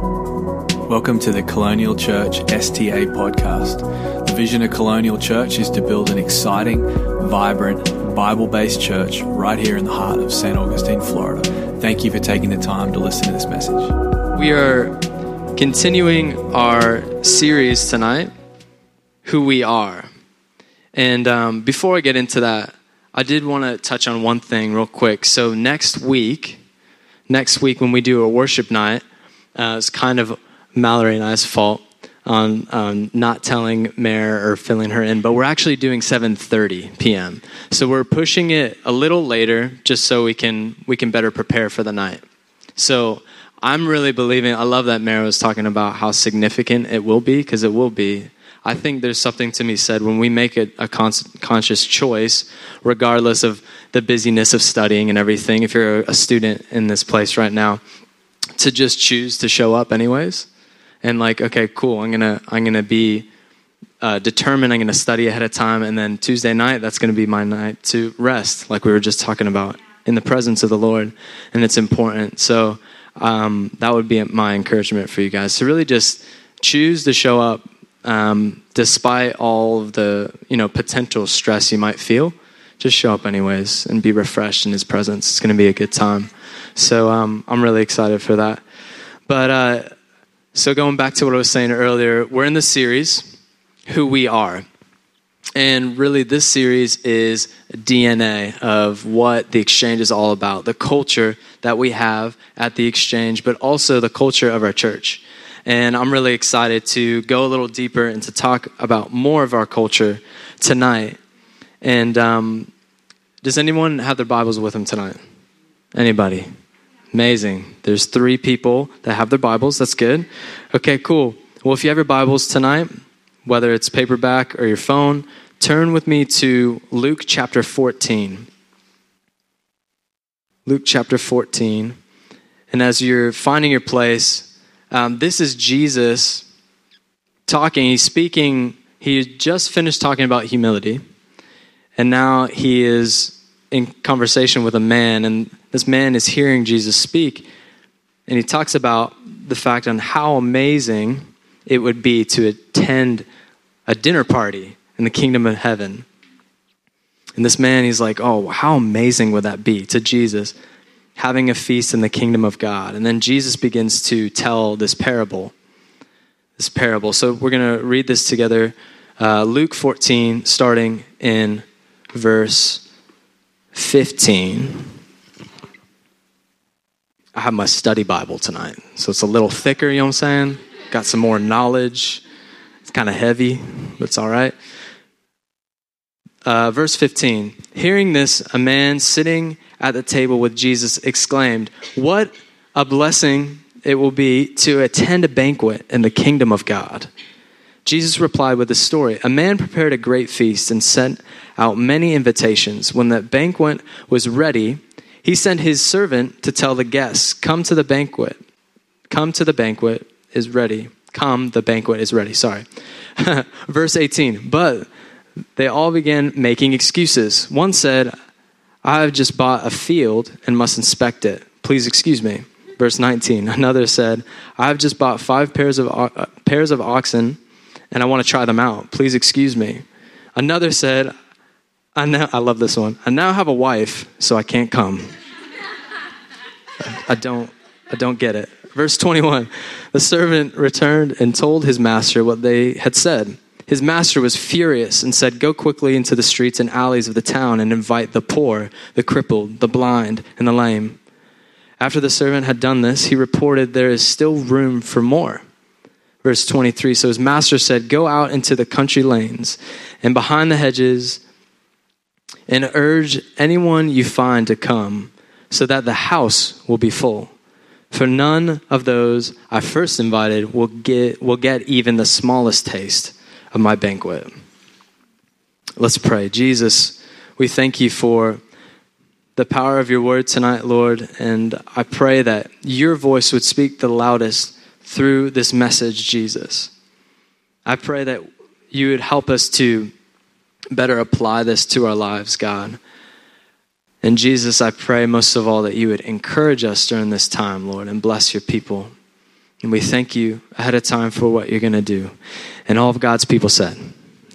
Welcome to the Colonial Church STA podcast. The vision of Colonial Church is to build an exciting, vibrant, Bible based church right here in the heart of St. Augustine, Florida. Thank you for taking the time to listen to this message. We are continuing our series tonight, Who We Are. And um, before I get into that, I did want to touch on one thing real quick. So, next week, next week when we do a worship night, uh, it's kind of Mallory and I's fault on um, not telling Mare or filling her in, but we're actually doing 7:30 p.m. So we're pushing it a little later, just so we can we can better prepare for the night. So I'm really believing. I love that Mare was talking about how significant it will be because it will be. I think there's something to me said when we make a, a con- conscious choice, regardless of the busyness of studying and everything. If you're a student in this place right now, to just choose to show up anyways. And like okay cool i'm gonna i'm gonna be uh, determined i'm gonna study ahead of time and then tuesday night that's gonna be my night to rest like we were just talking about in the presence of the lord. And it's important. So um, that would be my encouragement for you guys to really just choose to show up um, despite all of the you know potential stress you might feel just show up anyways and be refreshed in his presence it's going to be a good time so um, i'm really excited for that but uh, so, going back to what I was saying earlier, we're in the series, Who We Are. And really, this series is DNA of what the exchange is all about, the culture that we have at the exchange, but also the culture of our church. And I'm really excited to go a little deeper and to talk about more of our culture tonight. And um, does anyone have their Bibles with them tonight? Anybody? Amazing. There's three people that have their Bibles. That's good. Okay, cool. Well, if you have your Bibles tonight, whether it's paperback or your phone, turn with me to Luke chapter 14. Luke chapter 14. And as you're finding your place, um, this is Jesus talking. He's speaking, he just finished talking about humility. And now he is in conversation with a man, and this man is hearing Jesus speak, and he talks about the fact on how amazing it would be to attend a dinner party in the kingdom of heaven. And this man, he's like, Oh, how amazing would that be to Jesus having a feast in the kingdom of God? And then Jesus begins to tell this parable. This parable. So we're going to read this together. Uh, Luke 14, starting in verse 15. I have my study Bible tonight, so it's a little thicker, you know what I'm saying? Got some more knowledge. It's kind of heavy, but it's all right. Uh, verse 15 Hearing this, a man sitting at the table with Jesus exclaimed, What a blessing it will be to attend a banquet in the kingdom of God. Jesus replied with a story A man prepared a great feast and sent out many invitations. When the banquet was ready, he sent his servant to tell the guests, Come to the banquet. Come to the banquet is ready. Come, the banquet is ready. Sorry. Verse 18. But they all began making excuses. One said, I have just bought a field and must inspect it. Please excuse me. Verse 19. Another said, I have just bought five pairs of, uh, pairs of oxen and I want to try them out. Please excuse me. Another said, I now I love this one. I now have a wife, so I can't come. I don't I don't get it. Verse 21. The servant returned and told his master what they had said. His master was furious and said, Go quickly into the streets and alleys of the town and invite the poor, the crippled, the blind, and the lame. After the servant had done this, he reported, There is still room for more. Verse 23 So his master said, Go out into the country lanes and behind the hedges and urge anyone you find to come, so that the house will be full. For none of those I first invited will get, will get even the smallest taste of my banquet. Let's pray. Jesus, we thank you for the power of your word tonight, Lord, and I pray that your voice would speak the loudest through this message, Jesus. I pray that you would help us to better apply this to our lives, God. And Jesus, I pray most of all that you would encourage us during this time, Lord, and bless your people. And we thank you ahead of time for what you're going to do. And all of God's people said,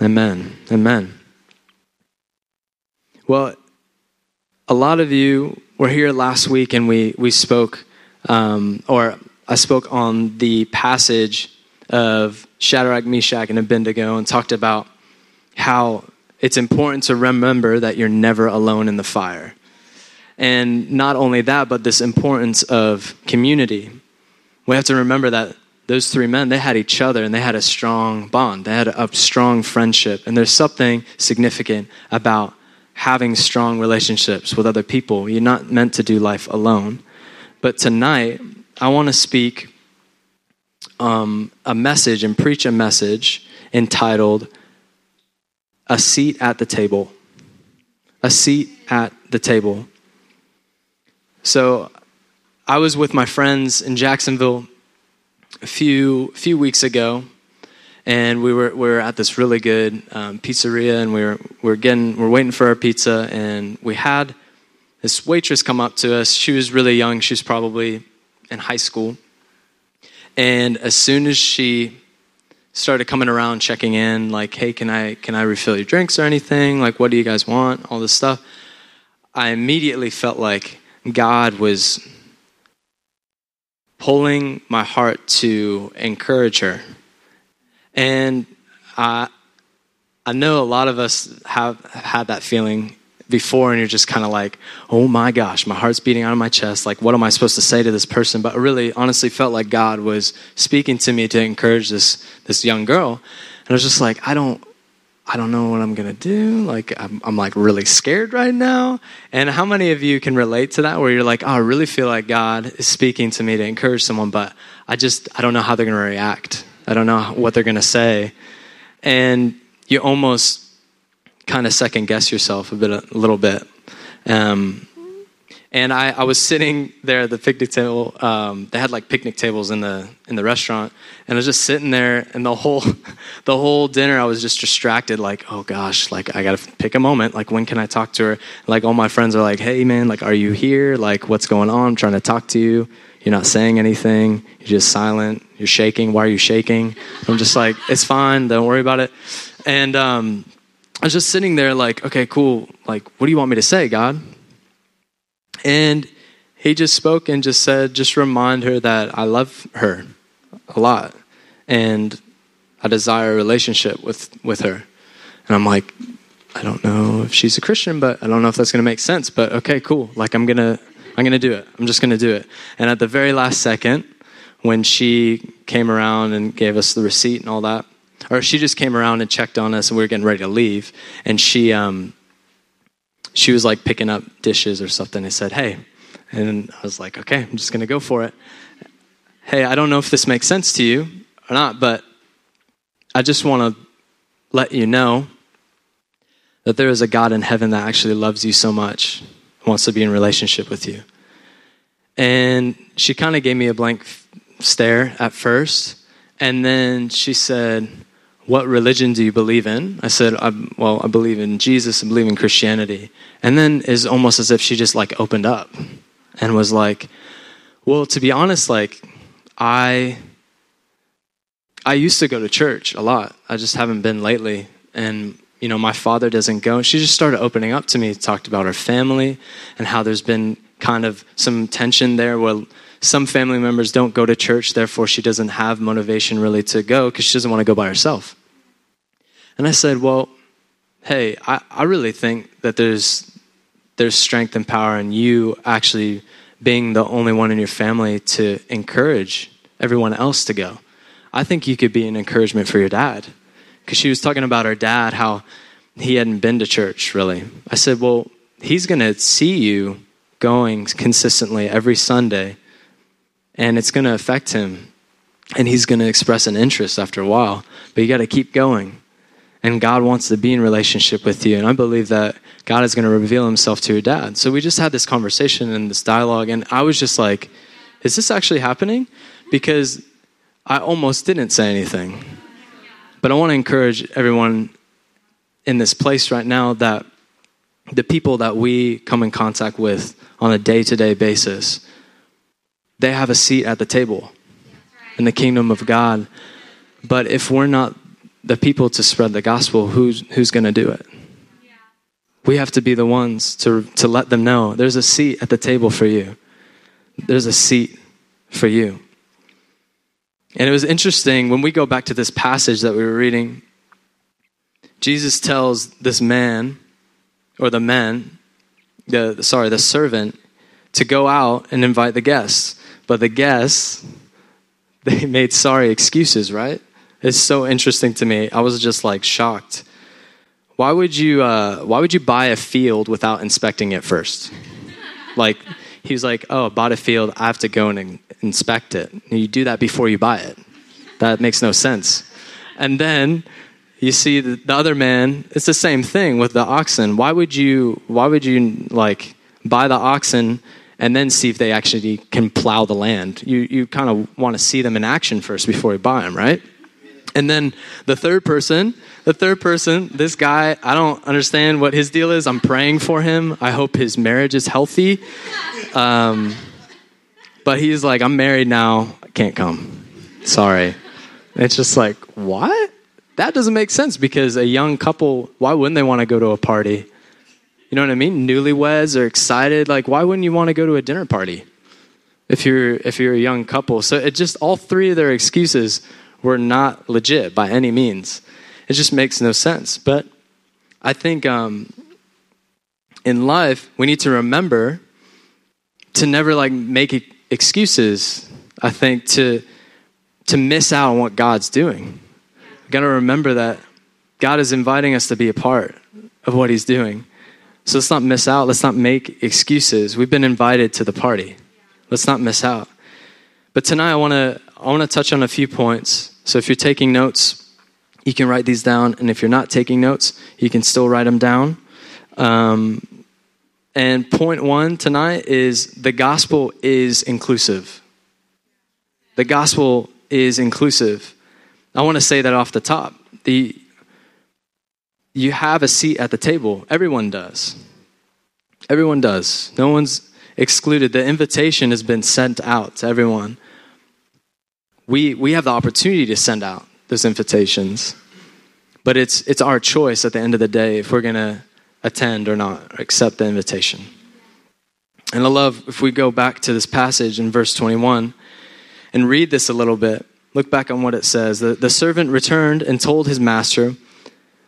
Amen. Amen. Well, a lot of you were here last week and we, we spoke, um, or I spoke on the passage of Shadrach, Meshach, and Abednego and talked about how it's important to remember that you're never alone in the fire. And not only that, but this importance of community. We have to remember that those three men, they had each other and they had a strong bond. They had a strong friendship. And there's something significant about having strong relationships with other people. You're not meant to do life alone. But tonight, I want to speak um, a message and preach a message entitled A Seat at the Table. A Seat at the Table. So I was with my friends in Jacksonville a few few weeks ago, and we were we were at this really good um, pizzeria, and we were we are getting we're waiting for our pizza, and we had this waitress come up to us. She was really young. She was probably in high school, and as soon as she started coming around checking in like hey can i can i refill your drinks or anything? Like what do you guys want? All this stuff. I immediately felt like god was pulling my heart to encourage her. And i i know a lot of us have had that feeling before and you're just kind of like, oh my gosh, my heart's beating out of my chest. Like, what am I supposed to say to this person? But I really honestly felt like God was speaking to me to encourage this, this young girl. And I was just like, I don't, I don't know what I'm to do. Like, I'm, I'm like really scared right now. And how many of you can relate to that where you're like, oh, I really feel like God is speaking to me to encourage someone, but I just, I don't know how they're to react. I don't know what they're to say. And you almost kind of second guess yourself a bit, a little bit. Um, and I, I, was sitting there at the picnic table. Um, they had like picnic tables in the in the restaurant, and I was just sitting there. And the whole the whole dinner, I was just distracted. Like, oh gosh, like I gotta pick a moment. Like, when can I talk to her? Like, all my friends are like, hey man, like, are you here? Like, what's going on? I'm trying to talk to you. You're not saying anything. You're just silent. You're shaking. Why are you shaking? I'm just like, it's fine. Don't worry about it. And um, I was just sitting there like, okay, cool. Like, what do you want me to say, God? And he just spoke and just said, just remind her that I love her a lot and I desire a relationship with, with her. And I'm like, I don't know if she's a Christian, but I don't know if that's going to make sense. But okay, cool. Like, I'm going to. I'm going to do it. I'm just going to do it. And at the very last second, when she came around and gave us the receipt and all that, or she just came around and checked on us and we were getting ready to leave. And she um she was like picking up dishes or something. And said hey. And i was like okay i'm just gonna go for it. Hey i don't know if this makes sense to you or not but i just want to let you know that there is a god in heaven that actually loves you so much wants to be in relationship with you. And she kind of gave me a blank stare at first. And then she said what religion do you believe in? I said, I, well, I believe in Jesus and believe in Christianity. And then is almost as if she just like opened up and was like, well, to be honest, like I, I used to go to church a lot. I just haven't been lately. And, you know, my father doesn't go. And She just started opening up to me, talked about her family and how there's been kind of some tension there where some family members don't go to church, therefore she doesn't have motivation really to go because she doesn't want to go by herself. And I said, Well, hey, I, I really think that there's there's strength and power in you actually being the only one in your family to encourage everyone else to go. I think you could be an encouragement for your dad. Because she was talking about her dad, how he hadn't been to church really. I said, Well, he's going to see you going consistently every Sunday and it's going to affect him and he's going to express an interest after a while but you got to keep going. And god wants to be in relationship with you and i believe that god is going to reveal himself to your dad. So we just had this conversation and this dialogue and i was just like is this actually happening? Because i almost didn't say anything. But i want to encourage everyone in this place right now that the people that we come in contact with on a day-to-day basis they have a seat at the table. in the kingdom of God. But if we're not the people to spread the gospel, who's, who's going to do it? We have to be the ones to, to let them know there's a seat at the table for you. There's a seat for you. And it was interesting when we go back to this passage that we were reading, Jesus tells this man, or the man, the sorry, the servant, to go out and invite the guests. But the guests, they made sorry excuses, right? It's so interesting to me. I was just like shocked. Why would you uh, why would you buy a field without inspecting it first? like he was like, "Oh, bought a field. I have to go and inspect it." And you do that before you buy it. That makes no sense. And then you see the, the other man. It's the same thing with the oxen. Why would you? Why would you like buy the oxen and then see if they actually can plow the land? You you kind of want to see them in action first before you buy them, right? And then the third person, the third person, this guy, I don't understand what his deal is. I'm praying for him. I hope his marriage is healthy. Um, but he's like, I'm married now. I can't come. Sorry. It's just like, what? That doesn't make sense because a young couple, why wouldn't they want to go to a party? You know what I mean? Newlyweds are excited. Like, why wouldn't you want to go to a dinner party if you're if you're a young couple? So it just all three of their excuses were not legit by any means. It just makes no sense. But I think um, in life, we need to remember to never like make excuses. I think to to miss out on what God's doing. We got to remember that God is inviting us to be a part of what He's doing. So let's not miss out. Let's not make excuses. We've been invited to the party. Let's not miss out. But tonight, I want to I want to touch on a few points so if you're taking notes, you can write these down. And if you're not taking notes, you can still write them down. Um, and point one tonight is the gospel is inclusive. The gospel is inclusive. I want to say that off the top. The, you have a seat at the table. Everyone does. Everyone does. No one's excluded. The invitation has been sent out to everyone we, we have the opportunity to send out those invitations. But it's, it's our choice at the end of the day if we're going to attend or not, or accept the invitation. And I love if we go back to this passage in verse 21 and read this a little bit, look back on what it says. The, the servant returned and told his master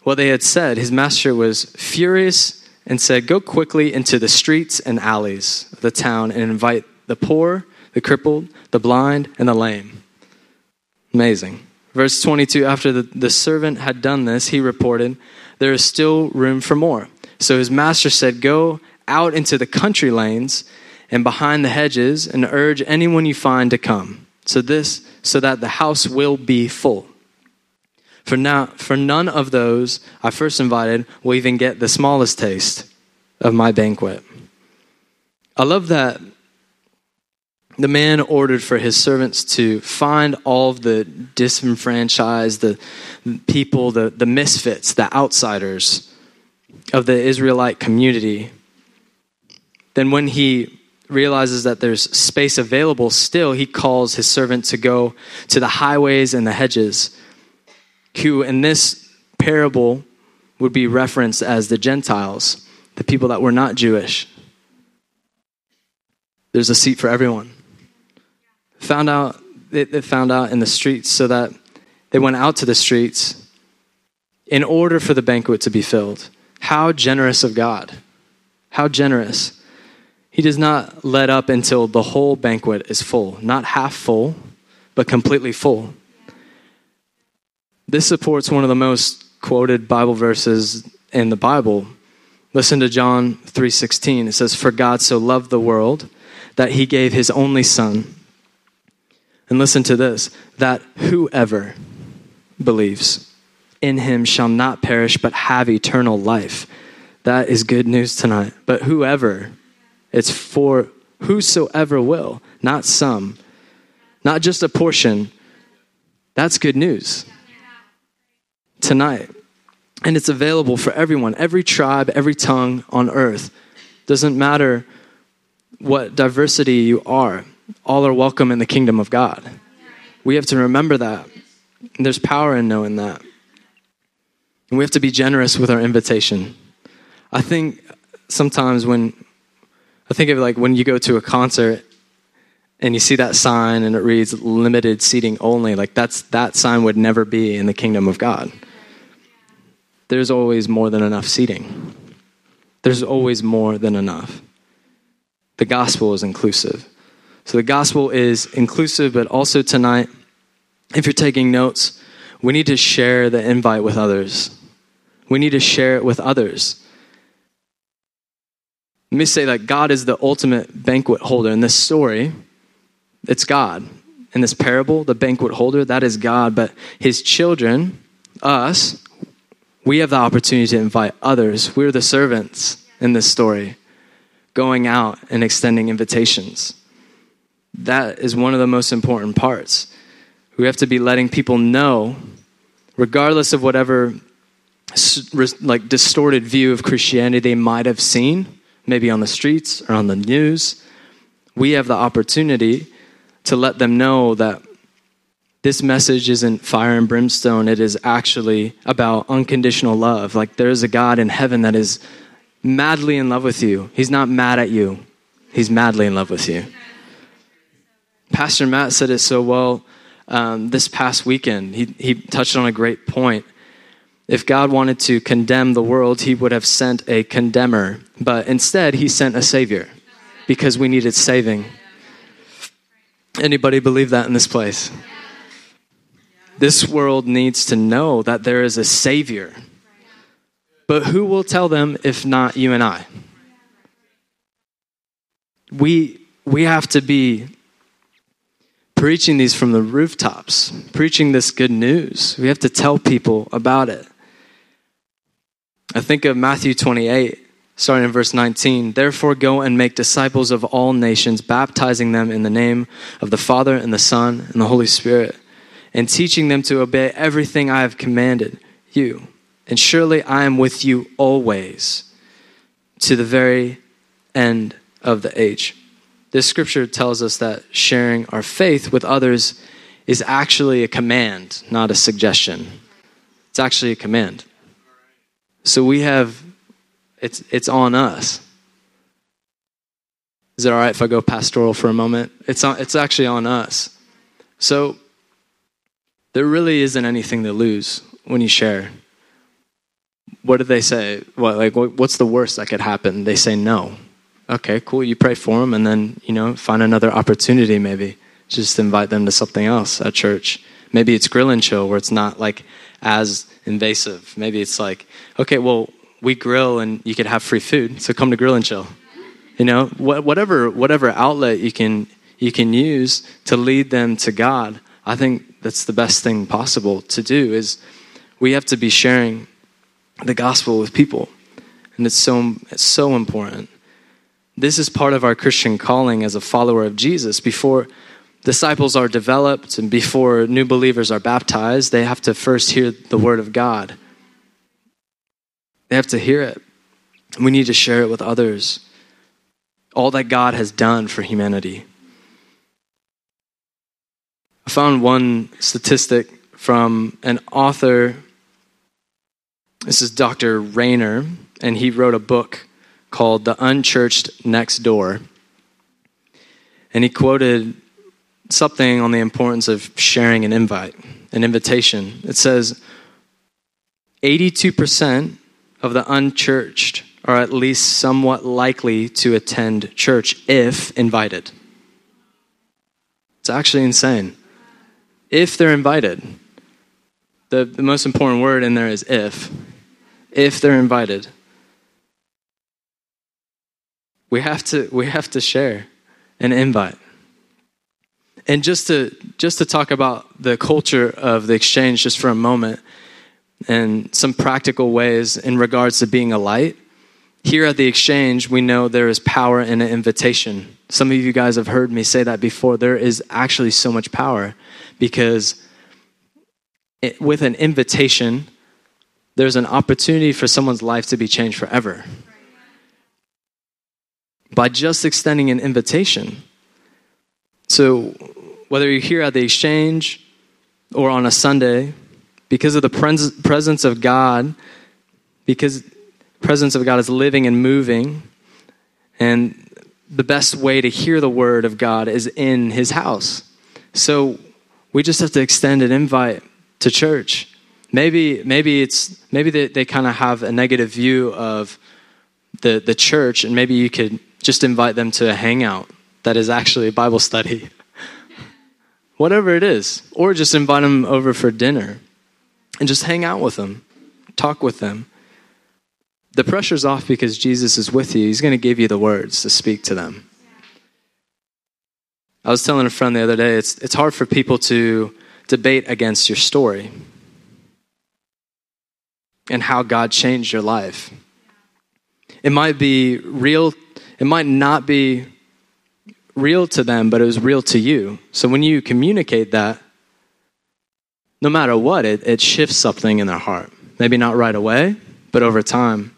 what they had said. His master was furious and said, Go quickly into the streets and alleys of the town and invite the poor, the crippled, the blind, and the lame. Amazing. Verse 22 After the, the servant had done this, he reported, There is still room for more. So his master said, Go out into the country lanes and behind the hedges and urge anyone you find to come. So this so that the house will be full. For now for none of those I first invited will even get the smallest taste of my banquet. I love that the man ordered for his servants to find all the disenfranchised, the people, the, the misfits, the outsiders of the Israelite community. Then, when he realizes that there's space available still, he calls his servant to go to the highways and the hedges, who in this parable would be referenced as the Gentiles, the people that were not Jewish. There's a seat for everyone found out they, they found out in the streets so that they went out to the streets in order for the banquet to be filled. How generous of God. How generous. He does not let up until the whole banquet is full, not half full, but completely full. This supports one of the most quoted Bible verses in the Bible. Listen to John 3:16. It says for God so loved the world that he gave his only son and listen to this that whoever believes in him shall not perish but have eternal life. That is good news tonight. But whoever, it's for whosoever will, not some, not just a portion. That's good news tonight. And it's available for everyone, every tribe, every tongue on earth. Doesn't matter what diversity you are all are welcome in the kingdom of God. We have to remember that. And there's power in knowing that. And we have to be generous with our invitation. I think sometimes when I think of like when you go to a concert and you see that sign and it reads limited seating only, like that's that sign would never be in the kingdom of God. There's always more than enough seating. There's always more than enough. The gospel is inclusive. So the gospel is inclusive, but also tonight, if you're taking notes, we need to share the invite with others. We need to share it with others. Let me say that God is the ultimate banquet holder. In this story, it's God. In this parable, the banquet holder, that is God. But his children, us, we have the opportunity to invite others. We're the servants in this story, going out and extending invitations. That is one of the most important parts. We have to be letting people know, regardless of whatever like distorted view of Christianity they might have seen, maybe on the streets or on the news, we have the opportunity to let them know that this message isn't fire and brimstone. It is actually about unconditional love. Like there's a God in heaven that is madly in love with you. He's not mad at you, He's madly in love with you. Pastor Matt said it so well um, this past weekend. He, he touched on a great point. If God wanted to condemn the world, he would have sent a condemner. But instead, he sent a savior because we needed saving. Anybody believe that in this place? This world needs to know that there is a savior. But who will tell them if not you and I? We we have to be preaching these from the rooftops, preaching this good news. We have to tell people about it. I think of Matthew 28, starting in verse 19. Therefore, go and make disciples of all nations, baptizing them in the name of the Father and the Son and the Holy Spirit, and teaching them to obey everything I have commanded you. And surely I am with you always to the very end of the age. This scripture tells us that sharing our faith with others is actually a command, not a suggestion. It's actually a command. So we have, it's, it's on us. Is it all right if I go pastoral for a moment? It's, on, it's actually on us. So there really isn't anything to lose when you share. What did they say? What, like, what's the worst that could happen? They say no. Okay, cool. You pray for them and then, you know, find another opportunity maybe. Just invite them to something else at church. Maybe it's grill and chill where it's not like as invasive. Maybe it's like, okay, well, we grill and you could have free food, so come to grill and chill. You know, whatever whatever outlet you can you can use to lead them to God. I think that's the best thing possible to do. Is we have to be sharing the gospel with people, and it's so it's so important. This is part of our Christian calling as a follower of Jesus. Before disciples are developed and before new believers are baptized, they have to first hear the word of God. They have to hear it. We need to share it with others. All that God has done for humanity. I found one statistic from an author. This is Dr. Rainer, and he wrote a book called The Unchurched Next Door. And he quoted something on the importance of sharing an invite, an invitation. It says 82% of the unchurched are at least somewhat likely to attend church if invited. It's actually insane. If they're invited, the, the most important word in there is if. If they're invited. We have to, we have to share an invite and just to just to talk about the culture of the exchange just for a moment and some practical ways in regards to being a light here at the exchange we know there is power in an invitation some of you guys have heard me say that before there is actually so much power because it, with an invitation there's an opportunity for someone's life to be changed forever by just extending an invitation so whether you're here at the exchange or on a Sunday, because of the pres- presence of God, because presence of God is living and moving, and the best way to hear the word of God is in his house. So we just have to extend an invite to church. Maybe maybe it's maybe they, they kind of have a negative view of the the church and maybe you could just invite them to a hangout that is actually a Bible study. Whatever it is, or just invite them over for dinner and just hang out with them, talk with them. The pressure's off because Jesus is with you. He's going to give you the words to speak to them. I was telling a friend the other day, it's, it's hard for people to debate against your story and how God changed your life. It might be real, it might not be real to them, but it was real to you. So when you communicate that, no matter what, it, it shifts something in their heart. Maybe not right away, but over time.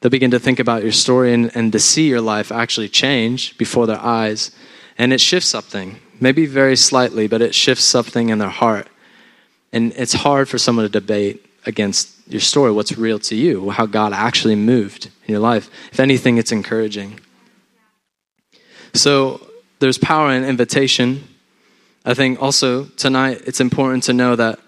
They'll begin to think about your story and, and to see your life actually change before their eyes. And it shifts something, maybe very slightly, but it shifts something in their heart. And it's hard for someone to debate against your story, what's real to you, how God actually moved in your life. If anything, it's encouraging. So there's power in invitation. I think also tonight it's important to know that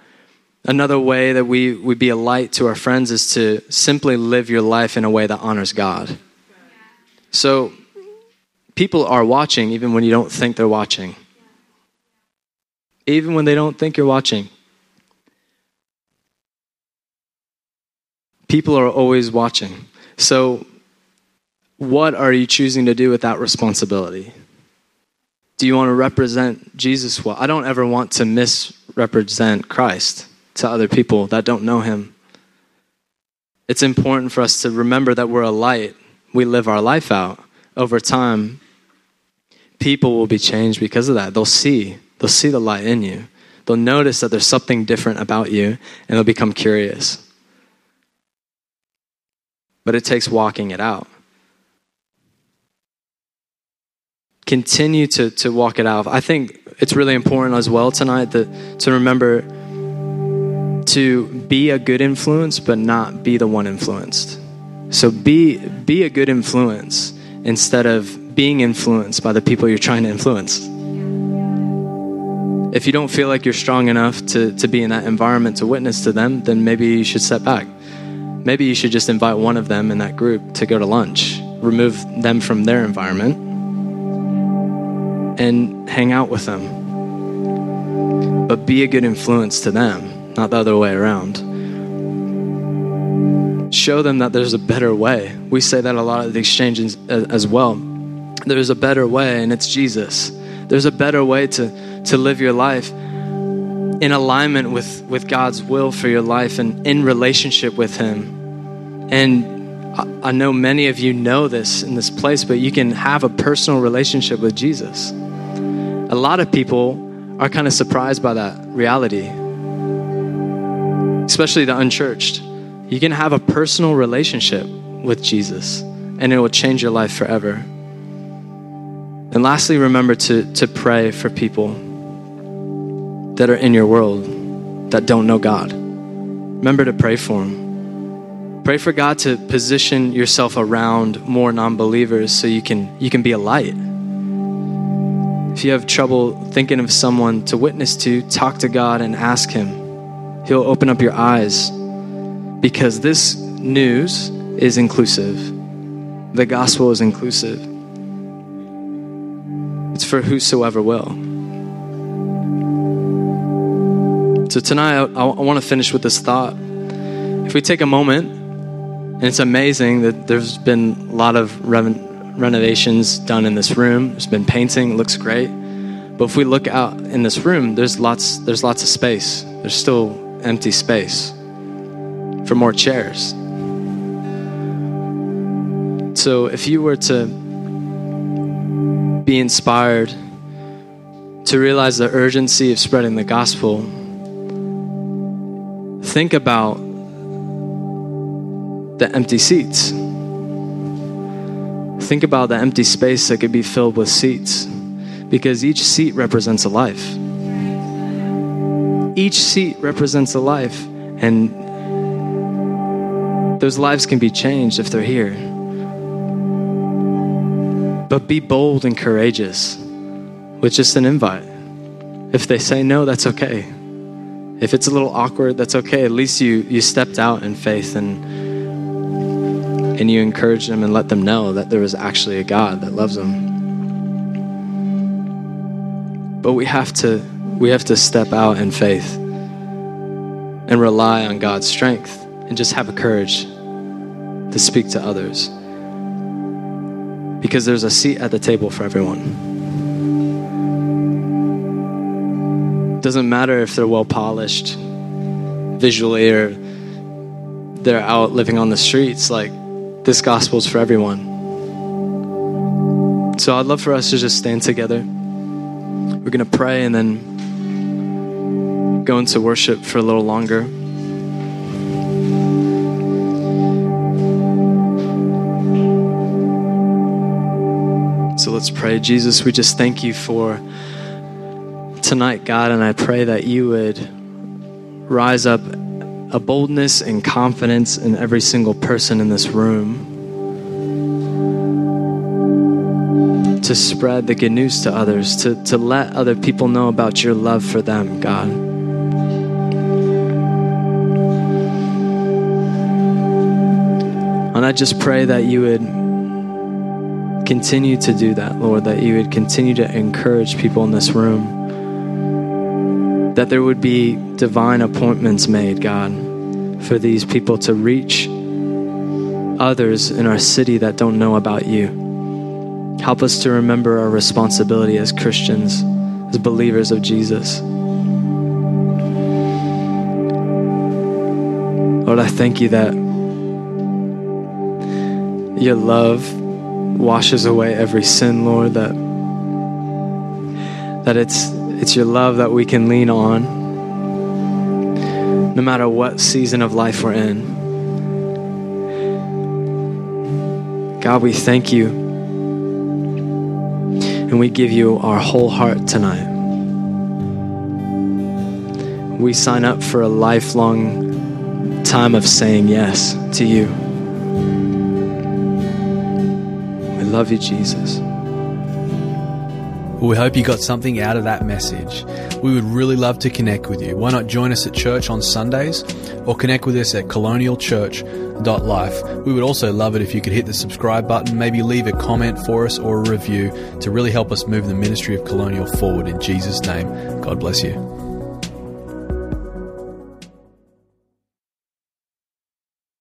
Another way that we would be a light to our friends is to simply live your life in a way that honors God. So people are watching even when you don't think they're watching. Even when they don't think you're watching. People are always watching. So, what are you choosing to do with that responsibility? Do you want to represent Jesus well? I don't ever want to misrepresent Christ to other people that don't know Him. It's important for us to remember that we're a light. We live our life out. Over time, people will be changed because of that. They'll see, they'll see the light in you. They'll notice that there's something different about you, and they'll become curious. But it takes walking it out. Continue to, to walk it out. I think it's really important as well tonight that, to remember to be a good influence but not be the one influenced. So be be a good influence instead of being influenced by the people you're trying to influence. If you don't feel like you're strong enough to, to be in that environment to witness to them, then maybe you should step back. Maybe you should just invite one of them in that group to go to lunch, remove them from their environment, and hang out with them. But be a good influence to them not the other way around. Show them that there's a better way. We say that a lot of the exchanges uh, as well. There's a better way, and it's Jesus. There's a better way to, to live your life in alignment with, with God's will for your life and in relationship with Him. And I, I know many of you know this in this place, but you can have a personal relationship with Jesus. A lot of people are kind of surprised by that reality especially the unchurched. You can have a personal relationship with Jesus, and it will change your life forever. And lastly, remember to, to pray for people that are in your world that don't know God. Remember to pray for them. Pray for God to position yourself around more non-believers so you can you can be a light. If you have trouble thinking of someone to witness to, talk to God and ask him He'll open up your eyes because this news is inclusive. The gospel is inclusive. It's for whosoever will. So tonight, I, I want to finish with this thought. If we take a moment, and it's amazing that there's been a lot of renovations done in this room. There's been painting, it looks great. But if we look out in this room, there's lots, there's lots of space. There's still empty space for more chairs. So if you were to be inspired to realize the urgency of spreading the gospel, think about the empty seats. Think about the empty space that could be filled with seats because each seat represents a life. each seat represents a life, and those lives can be changed if they're here. But be bold and courageous with just an invite. If they say no, that's okay. If it's a little awkward, that's okay. At least you you stepped out in faith and and you encourage them and let them know that there is actually a God that loves them. But we have to we have to step out in faith and rely on God's strength and just have a courage to speak to others. Because there's a seat at the table for everyone. Doesn't matter if they're well polished visually or they're out living on the streets, like this gospel's for everyone. So I'd love for us to just stand together. We're going to pray and then go into worship for a little longer. Let's pray. Jesus, we just thank you for tonight, God, and I pray that you would rise up a boldness and confidence in every single person in this room to spread the good news to others, to, to let other people know about your love for them, God. And I just pray that you would continue to do that, Lord, that you would continue to encourage people in this room, that there would be divine appointments made, God, for these people to reach others in our city that don't know about you. Help us to remember our responsibility as Christians, as believers of Jesus. Lord, I thank you that your love washes away every sin, Lord, that that it's it's your love that we can lean on no matter what season of life we're in. God, we thank you and we give you our whole heart tonight. We sign up for a lifelong time of saying yes to you. Love you, Jesus. We hope you got something out of that message. We would really love to connect with you. Why not join us at church on Sundays or connect with us at colonialchurch.life? We would also love it if you could hit the subscribe button, maybe leave a comment for us or a review to really help us move the ministry of Colonial forward in Jesus' name. God bless you.